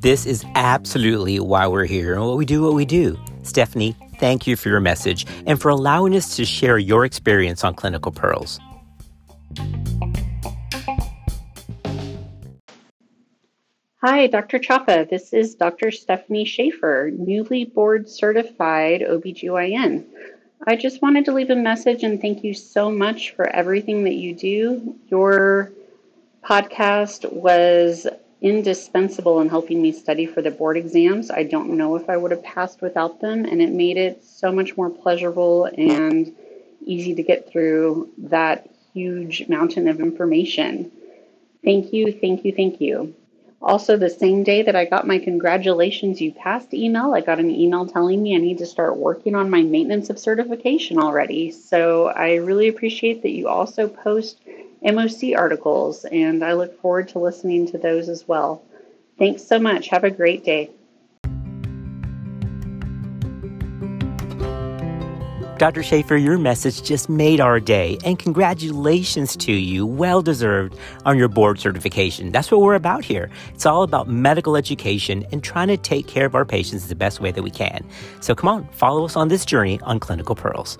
This is absolutely why we're here and what we do, what we do. Stephanie, thank you for your message and for allowing us to share your experience on Clinical Pearls. Hi, Dr. Chapa. This is Dr. Stephanie Schaefer, newly board certified OBGYN. I just wanted to leave a message and thank you so much for everything that you do. Your podcast was indispensable in helping me study for the board exams. I don't know if I would have passed without them, and it made it so much more pleasurable and easy to get through that huge mountain of information. Thank you, thank you, thank you. Also, the same day that I got my congratulations, you passed email, I got an email telling me I need to start working on my maintenance of certification already. So I really appreciate that you also post MOC articles, and I look forward to listening to those as well. Thanks so much. Have a great day. Dr. Schaefer, your message just made our day, and congratulations to you, well deserved, on your board certification. That's what we're about here. It's all about medical education and trying to take care of our patients the best way that we can. So come on, follow us on this journey on Clinical Pearls.